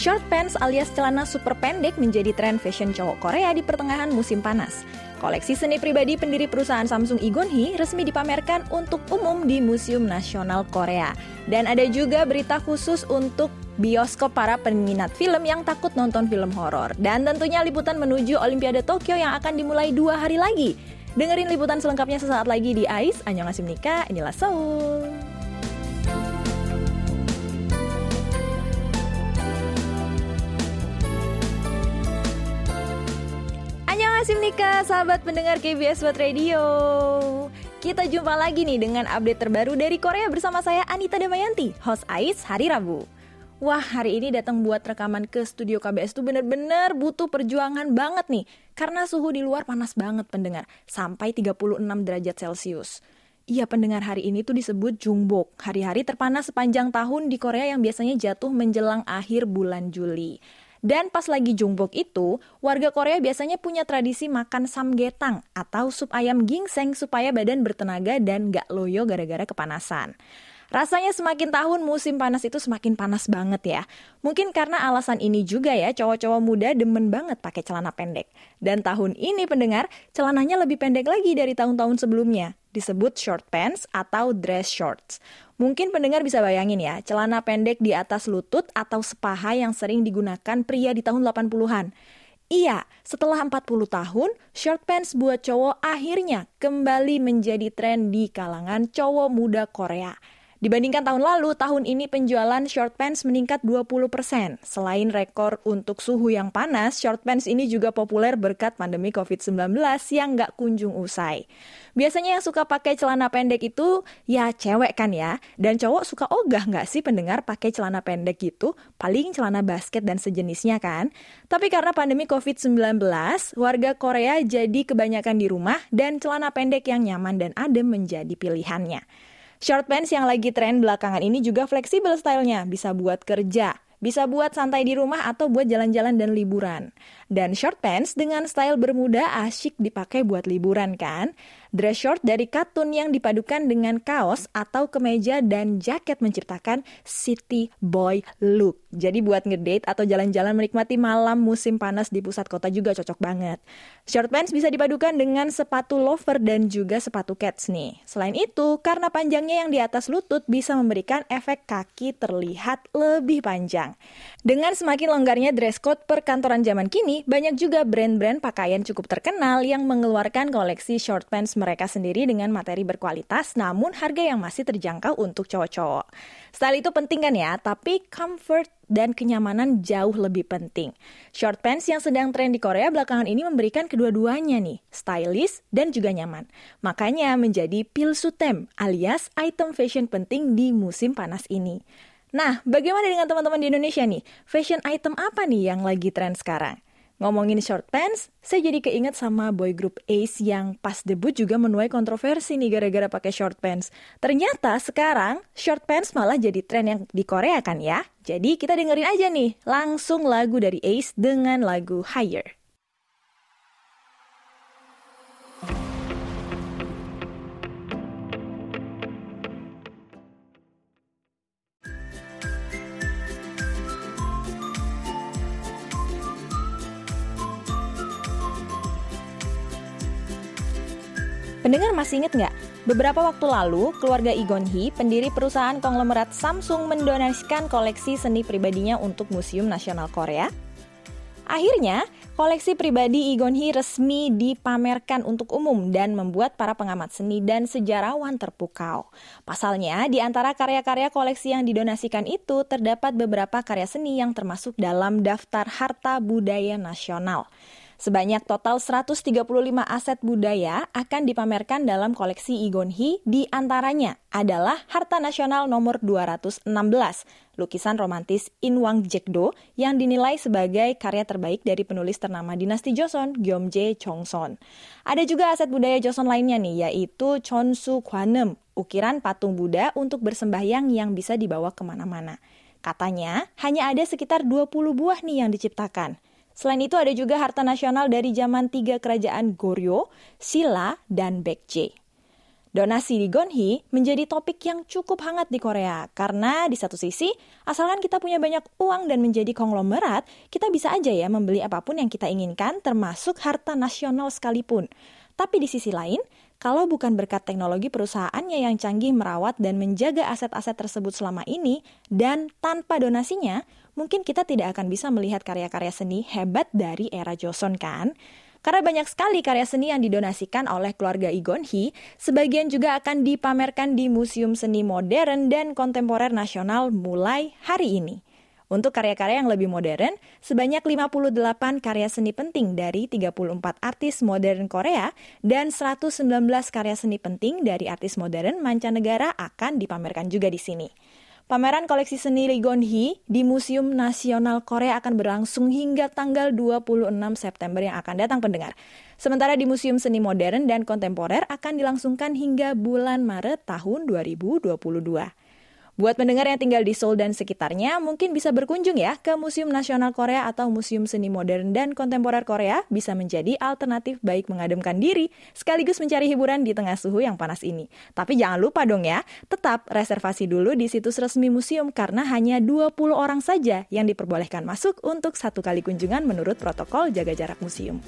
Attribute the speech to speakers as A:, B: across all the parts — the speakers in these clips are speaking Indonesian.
A: Short pants alias celana super pendek menjadi tren fashion cowok Korea di pertengahan musim panas. Koleksi seni pribadi pendiri perusahaan Samsung Igon Hee resmi dipamerkan untuk umum di Museum Nasional Korea. Dan ada juga berita khusus untuk bioskop para peminat film yang takut nonton film horor. Dan tentunya liputan menuju Olimpiade Tokyo yang akan dimulai dua hari lagi. Dengerin liputan selengkapnya sesaat lagi di AIS. Annyeonghaseyo inilah Seoul. Annyeonghaseyo Nika, sahabat pendengar KBS World Radio. Kita jumpa lagi nih dengan update terbaru dari Korea bersama saya Anita Damayanti, host AIS hari Rabu. Wah, hari ini datang buat rekaman ke studio KBS tuh bener-bener butuh perjuangan banget nih. Karena suhu di luar panas banget pendengar, sampai 36 derajat Celcius. Iya pendengar hari ini tuh disebut Jungbok, hari-hari terpanas sepanjang tahun di Korea yang biasanya jatuh menjelang akhir bulan Juli. Dan pas lagi jungbok itu, warga Korea biasanya punya tradisi makan samgetang atau sup ayam gingseng supaya badan bertenaga dan gak loyo gara-gara kepanasan. Rasanya semakin tahun musim panas itu semakin panas banget ya. Mungkin karena alasan ini juga ya cowok-cowok muda demen banget pakai celana pendek. Dan tahun ini pendengar, celananya lebih pendek lagi dari tahun-tahun sebelumnya. Disebut short pants atau dress shorts. Mungkin pendengar bisa bayangin ya, celana pendek di atas lutut atau sepaha yang sering digunakan pria di tahun 80-an. Iya, setelah 40 tahun, short pants buat cowok akhirnya kembali menjadi tren di kalangan cowok muda Korea. Dibandingkan tahun lalu, tahun ini penjualan short pants meningkat 20%. Selain rekor untuk suhu yang panas, short pants ini juga populer berkat pandemi COVID-19 yang nggak kunjung usai. Biasanya yang suka pakai celana pendek itu ya cewek kan ya. Dan cowok suka ogah nggak sih pendengar pakai celana pendek gitu? Paling celana basket dan sejenisnya kan? Tapi karena pandemi COVID-19, warga Korea jadi kebanyakan di rumah dan celana pendek yang nyaman dan adem menjadi pilihannya. Short pants yang lagi tren belakangan ini juga fleksibel stylenya, bisa buat kerja, bisa buat santai di rumah atau buat jalan-jalan dan liburan. Dan short pants dengan style bermuda asyik dipakai buat liburan kan? Dress short dari katun yang dipadukan dengan kaos atau kemeja dan jaket menciptakan city boy look. Jadi buat ngedate atau jalan-jalan menikmati malam musim panas di pusat kota juga cocok banget. Short pants bisa dipadukan dengan sepatu loafer dan juga sepatu cats nih. Selain itu, karena panjangnya yang di atas lutut bisa memberikan efek kaki terlihat lebih panjang. Dengan semakin longgarnya dress code perkantoran zaman kini, banyak juga brand-brand pakaian cukup terkenal yang mengeluarkan koleksi short pants mereka sendiri dengan materi berkualitas namun harga yang masih terjangkau untuk cowok-cowok. Style itu penting kan ya, tapi comfort dan kenyamanan jauh lebih penting. Short pants yang sedang tren di Korea belakangan ini memberikan kedua-duanya nih, stylish dan juga nyaman. Makanya menjadi pilsutem alias item fashion penting di musim panas ini. Nah, bagaimana dengan teman-teman di Indonesia nih? Fashion item apa nih yang lagi tren sekarang? Ngomongin short pants, saya jadi keinget sama boy group Ace yang pas debut juga menuai kontroversi nih gara-gara pakai short pants. Ternyata sekarang short pants malah jadi tren yang di Korea kan ya. Jadi kita dengerin aja nih langsung lagu dari Ace dengan lagu Higher. Pendengar masih ingat nggak? Beberapa waktu lalu, keluarga Igon Hee, pendiri perusahaan konglomerat Samsung mendonasikan koleksi seni pribadinya untuk Museum Nasional Korea. Akhirnya, koleksi pribadi Igon Hee resmi dipamerkan untuk umum dan membuat para pengamat seni dan sejarawan terpukau. Pasalnya, di antara karya-karya koleksi yang didonasikan itu terdapat beberapa karya seni yang termasuk dalam daftar harta budaya nasional. Sebanyak total 135 aset budaya akan dipamerkan dalam koleksi Igon Hee, di antaranya adalah Harta Nasional nomor 216, lukisan romantis In Wang Jekdo yang dinilai sebagai karya terbaik dari penulis ternama dinasti Joseon, Gyeomje Chongson. Ada juga aset budaya Joseon lainnya nih, yaitu Chonsu Kwanem, ukiran patung Buddha untuk bersembahyang yang bisa dibawa ke mana-mana. Katanya, hanya ada sekitar 20 buah nih yang diciptakan. Selain itu ada juga harta nasional dari zaman tiga kerajaan Goryeo, Silla, dan Baekje. Donasi di Gonhi menjadi topik yang cukup hangat di Korea karena di satu sisi, asalkan kita punya banyak uang dan menjadi konglomerat, kita bisa aja ya membeli apa pun yang kita inginkan termasuk harta nasional sekalipun. Tapi di sisi lain, kalau bukan berkat teknologi perusahaannya yang canggih merawat dan menjaga aset-aset tersebut selama ini dan tanpa donasinya, mungkin kita tidak akan bisa melihat karya-karya seni hebat dari era Joseon kan? Karena banyak sekali karya seni yang didonasikan oleh keluarga Igon Hee, sebagian juga akan dipamerkan di Museum Seni Modern dan Kontemporer Nasional mulai hari ini. Untuk karya-karya yang lebih modern, sebanyak 58 karya seni penting dari 34 artis modern Korea dan 119 karya seni penting dari artis modern mancanegara akan dipamerkan juga di sini. Pameran koleksi seni Lee Gon-hee di Museum Nasional Korea akan berlangsung hingga tanggal 26 September yang akan datang pendengar. Sementara di Museum Seni Modern dan Kontemporer akan dilangsungkan hingga bulan Maret tahun 2022. Buat pendengar yang tinggal di Seoul dan sekitarnya, mungkin bisa berkunjung ya ke Museum Nasional Korea atau Museum Seni Modern dan Kontemporer Korea bisa menjadi alternatif baik mengademkan diri sekaligus mencari hiburan di tengah suhu yang panas ini. Tapi jangan lupa dong ya, tetap reservasi dulu di situs resmi museum karena hanya 20 orang saja yang diperbolehkan masuk untuk satu kali kunjungan menurut protokol jaga jarak museum.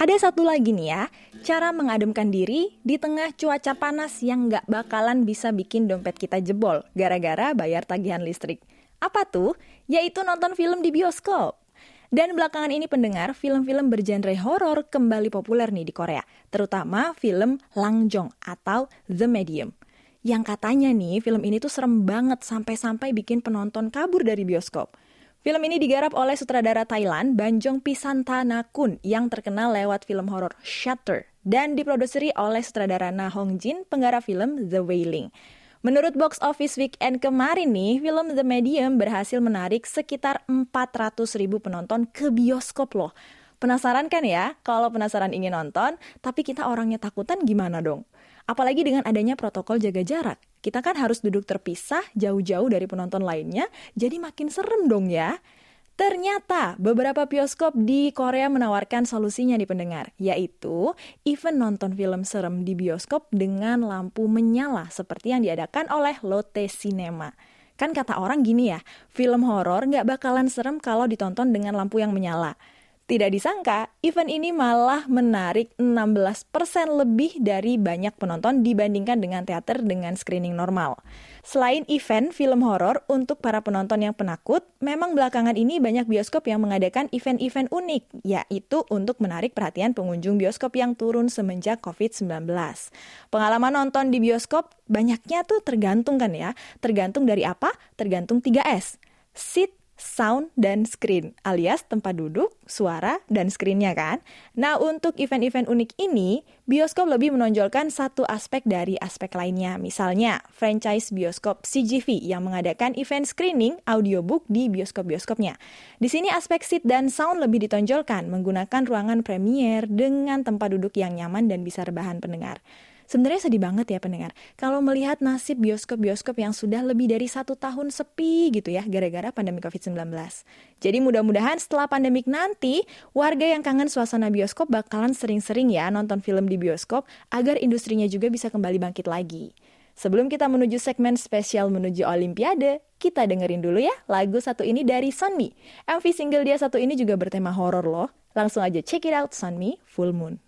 A: Ada satu lagi nih ya, cara mengademkan diri di tengah cuaca panas yang nggak bakalan bisa bikin dompet kita jebol gara-gara bayar tagihan listrik. Apa tuh? Yaitu nonton film di bioskop. Dan belakangan ini pendengar, film-film bergenre horor kembali populer nih di Korea, terutama film Langjong atau The Medium. Yang katanya nih, film ini tuh serem banget sampai-sampai bikin penonton kabur dari bioskop. Film ini digarap oleh sutradara Thailand Banjong Pisantanakun yang terkenal lewat film horor Shutter dan diproduseri oleh sutradara Na Hong Jin penggarap film The Wailing. Menurut box office weekend kemarin nih, film The Medium berhasil menarik sekitar 400 ribu penonton ke bioskop loh. Penasaran kan ya? Kalau penasaran ingin nonton, tapi kita orangnya takutan gimana dong? Apalagi dengan adanya protokol jaga jarak. Kita kan harus duduk terpisah jauh-jauh dari penonton lainnya, jadi makin serem dong ya. Ternyata beberapa bioskop di Korea menawarkan solusinya di pendengar, yaitu event nonton film serem di bioskop dengan lampu menyala seperti yang diadakan oleh Lotte Cinema. Kan kata orang gini ya, film horor nggak bakalan serem kalau ditonton dengan lampu yang menyala. Tidak disangka, event ini malah menarik 16% lebih dari banyak penonton dibandingkan dengan teater dengan screening normal. Selain event film horor untuk para penonton yang penakut, memang belakangan ini banyak bioskop yang mengadakan event-event unik, yaitu untuk menarik perhatian pengunjung bioskop yang turun semenjak COVID-19. Pengalaman nonton di bioskop banyaknya tuh tergantung kan ya, tergantung dari apa? Tergantung 3S. Seat, sound, dan screen, alias tempat duduk, suara, dan screennya kan. Nah, untuk event-event unik ini, bioskop lebih menonjolkan satu aspek dari aspek lainnya. Misalnya, franchise bioskop CGV yang mengadakan event screening audiobook di bioskop-bioskopnya. Di sini aspek seat dan sound lebih ditonjolkan menggunakan ruangan premier dengan tempat duduk yang nyaman dan bisa rebahan pendengar. Sebenarnya sedih banget ya pendengar, kalau melihat nasib bioskop-bioskop yang sudah lebih dari satu tahun sepi gitu ya, gara-gara pandemi COVID-19. Jadi mudah-mudahan setelah pandemik nanti, warga yang kangen suasana bioskop bakalan sering-sering ya nonton film di bioskop, agar industrinya juga bisa kembali bangkit lagi. Sebelum kita menuju segmen spesial menuju Olimpiade, kita dengerin dulu ya lagu satu ini dari Sunmi. MV single dia satu ini juga bertema horor loh. Langsung aja check it out Sunmi Full Moon.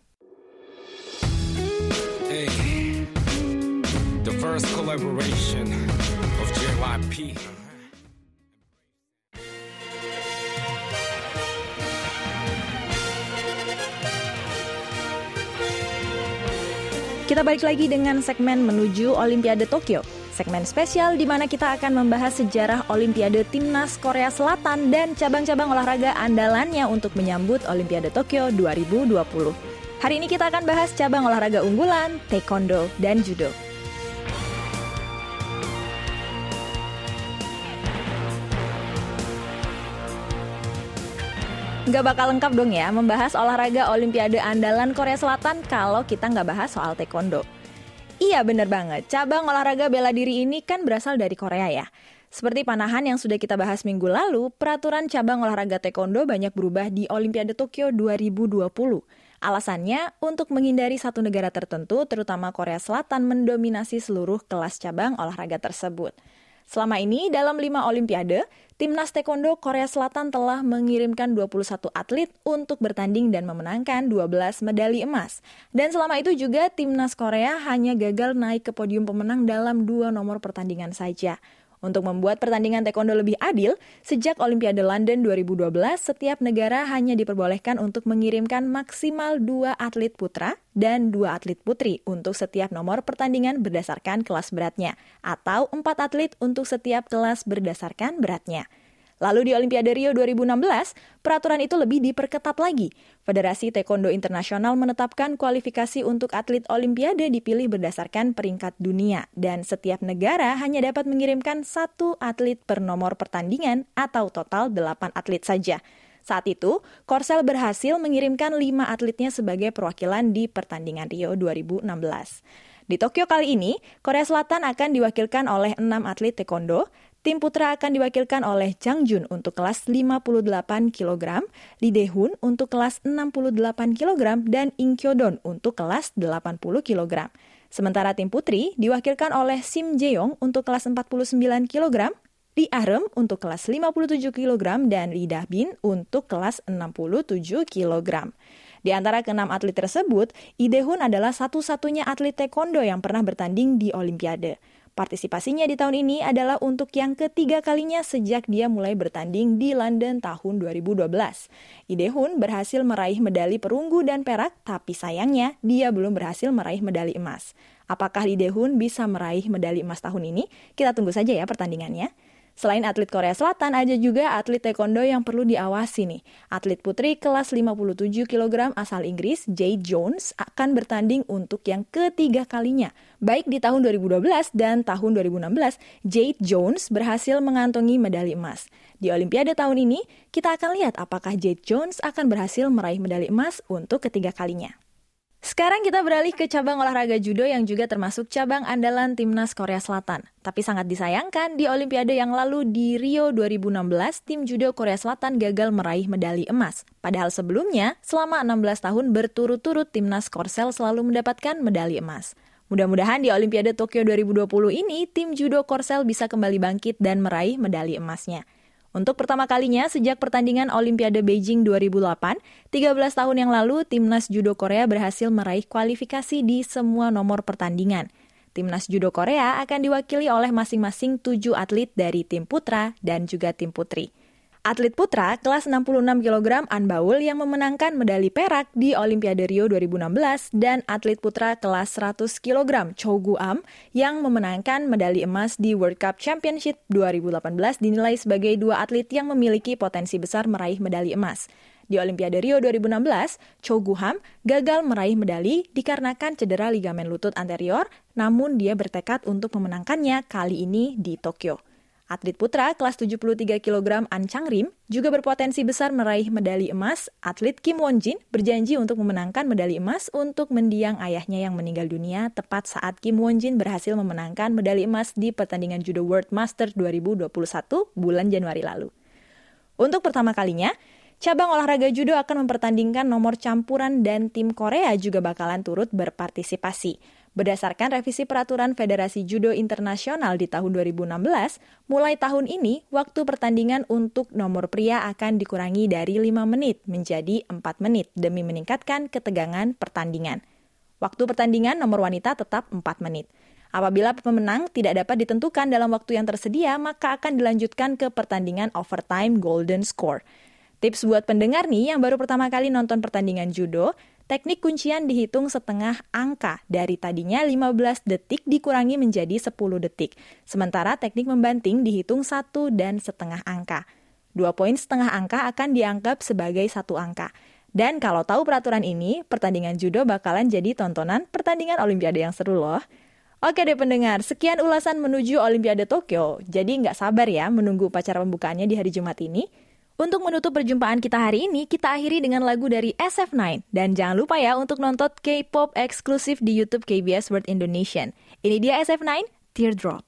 A: First collaboration of JYP. Kita balik lagi dengan segmen menuju Olimpiade Tokyo. Segmen spesial di mana kita akan membahas sejarah Olimpiade Timnas Korea Selatan dan cabang-cabang olahraga andalannya untuk menyambut Olimpiade Tokyo 2020. Hari ini kita akan bahas cabang olahraga unggulan, taekwondo, dan judo. Nggak bakal lengkap dong ya membahas olahraga Olimpiade andalan Korea Selatan kalau kita nggak bahas soal taekwondo. Iya bener banget, cabang olahraga bela diri ini kan berasal dari Korea ya. Seperti panahan yang sudah kita bahas minggu lalu, peraturan cabang olahraga taekwondo banyak berubah di Olimpiade Tokyo 2020. Alasannya untuk menghindari satu negara tertentu, terutama Korea Selatan, mendominasi seluruh kelas cabang olahraga tersebut. Selama ini, dalam lima Olimpiade, Timnas Taekwondo Korea Selatan telah mengirimkan 21 atlet untuk bertanding dan memenangkan 12 medali emas. Dan selama itu juga Timnas Korea hanya gagal naik ke podium pemenang dalam dua nomor pertandingan saja. Untuk membuat pertandingan taekwondo lebih adil, sejak Olimpiade London 2012, setiap negara hanya diperbolehkan untuk mengirimkan maksimal dua atlet putra dan dua atlet putri untuk setiap nomor pertandingan berdasarkan kelas beratnya, atau empat atlet untuk setiap kelas berdasarkan beratnya. Lalu di Olimpiade Rio 2016, peraturan itu lebih diperketat lagi. Federasi Taekwondo Internasional menetapkan kualifikasi untuk atlet Olimpiade dipilih berdasarkan peringkat dunia, dan setiap negara hanya dapat mengirimkan satu atlet per nomor pertandingan atau total delapan atlet saja. Saat itu, Korsel berhasil mengirimkan lima atletnya sebagai perwakilan di pertandingan Rio 2016. Di Tokyo kali ini, Korea Selatan akan diwakilkan oleh enam atlet taekwondo, Tim putra akan diwakilkan oleh Jang Jun untuk kelas 58 kg, Lee Dae-hun untuk kelas 68 kg, dan In Kyo-don untuk kelas 80 kg. Sementara tim putri diwakilkan oleh Sim Jae-yong untuk kelas 49 kg, Lee Ah-reum untuk kelas 57 kg, dan Lee Da-bin untuk kelas 67 kg. Di antara keenam atlet tersebut, Lee Dae-hun adalah satu-satunya atlet taekwondo yang pernah bertanding di Olimpiade. Partisipasinya di tahun ini adalah untuk yang ketiga kalinya sejak dia mulai bertanding di London tahun 2012. Idehun berhasil meraih medali perunggu dan perak, tapi sayangnya dia belum berhasil meraih medali emas. Apakah Idehun bisa meraih medali emas tahun ini? Kita tunggu saja ya pertandingannya. Selain atlet Korea Selatan, ada juga atlet taekwondo yang perlu diawasi nih. Atlet putri kelas 57 kg asal Inggris, Jade Jones, akan bertanding untuk yang ketiga kalinya. Baik di tahun 2012 dan tahun 2016, Jade Jones berhasil mengantongi medali emas. Di Olimpiade tahun ini, kita akan lihat apakah Jade Jones akan berhasil meraih medali emas untuk ketiga kalinya. Sekarang kita beralih ke cabang olahraga judo yang juga termasuk cabang andalan timnas Korea Selatan. Tapi sangat disayangkan di Olimpiade yang lalu di Rio 2016, tim judo Korea Selatan gagal meraih medali emas. Padahal sebelumnya, selama 16 tahun berturut-turut timnas Korsel selalu mendapatkan medali emas. Mudah-mudahan di Olimpiade Tokyo 2020 ini, tim judo Korsel bisa kembali bangkit dan meraih medali emasnya. Untuk pertama kalinya sejak pertandingan Olimpiade Beijing 2008, 13 tahun yang lalu timnas judo Korea berhasil meraih kualifikasi di semua nomor pertandingan. Timnas judo Korea akan diwakili oleh masing-masing tujuh atlet dari tim putra dan juga tim putri. Atlet putra kelas 66 kg An Baul yang memenangkan medali perak di Olimpiade Rio 2016 dan atlet putra kelas 100 kg Cho Gu Am yang memenangkan medali emas di World Cup Championship 2018 dinilai sebagai dua atlet yang memiliki potensi besar meraih medali emas. Di Olimpiade Rio 2016, Cho Gu Ham gagal meraih medali dikarenakan cedera ligamen lutut anterior, namun dia bertekad untuk memenangkannya kali ini di Tokyo. Atlet putra kelas 73 kg An Chang Rim juga berpotensi besar meraih medali emas. Atlet Kim Won Jin berjanji untuk memenangkan medali emas untuk mendiang ayahnya yang meninggal dunia tepat saat Kim Won Jin berhasil memenangkan medali emas di pertandingan Judo World Master 2021 bulan Januari lalu. Untuk pertama kalinya, cabang olahraga judo akan mempertandingkan nomor campuran dan tim Korea juga bakalan turut berpartisipasi. Berdasarkan revisi peraturan Federasi Judo Internasional di tahun 2016, mulai tahun ini waktu pertandingan untuk nomor pria akan dikurangi dari 5 menit menjadi 4 menit demi meningkatkan ketegangan pertandingan. Waktu pertandingan nomor wanita tetap 4 menit. Apabila pemenang tidak dapat ditentukan dalam waktu yang tersedia, maka akan dilanjutkan ke pertandingan overtime golden score. Tips buat pendengar nih yang baru pertama kali nonton pertandingan judo, Teknik kuncian dihitung setengah angka, dari tadinya 15 detik dikurangi menjadi 10 detik. Sementara teknik membanting dihitung satu dan setengah angka. Dua poin setengah angka akan dianggap sebagai satu angka. Dan kalau tahu peraturan ini, pertandingan judo bakalan jadi tontonan pertandingan Olimpiade yang seru loh. Oke deh pendengar, sekian ulasan menuju Olimpiade Tokyo. Jadi nggak sabar ya menunggu upacara pembukaannya di hari Jumat ini. Untuk menutup perjumpaan kita hari ini, kita akhiri dengan lagu dari SF9. Dan jangan lupa ya untuk nonton K-pop eksklusif di YouTube KBS World Indonesia. Ini dia SF9, Teardrop.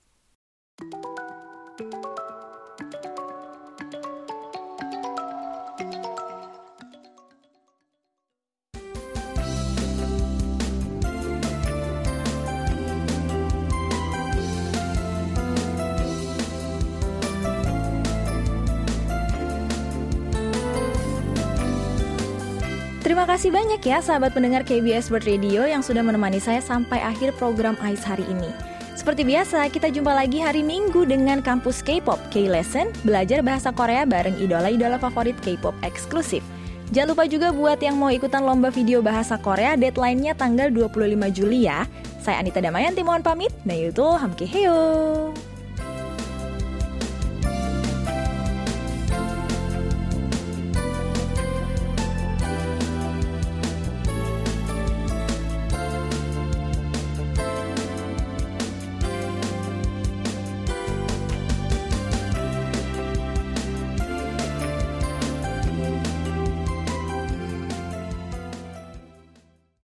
A: Terima kasih banyak ya sahabat pendengar KBS World Radio yang sudah menemani saya sampai akhir program AIS hari ini. Seperti biasa, kita jumpa lagi hari Minggu dengan kampus K-pop K-Lesson, belajar bahasa Korea bareng idola-idola favorit K-pop eksklusif. Jangan lupa juga buat yang mau ikutan lomba video bahasa Korea, deadline-nya tanggal 25 Juli ya. Saya Anita Damayanti mohon pamit, itu Hamkeheo.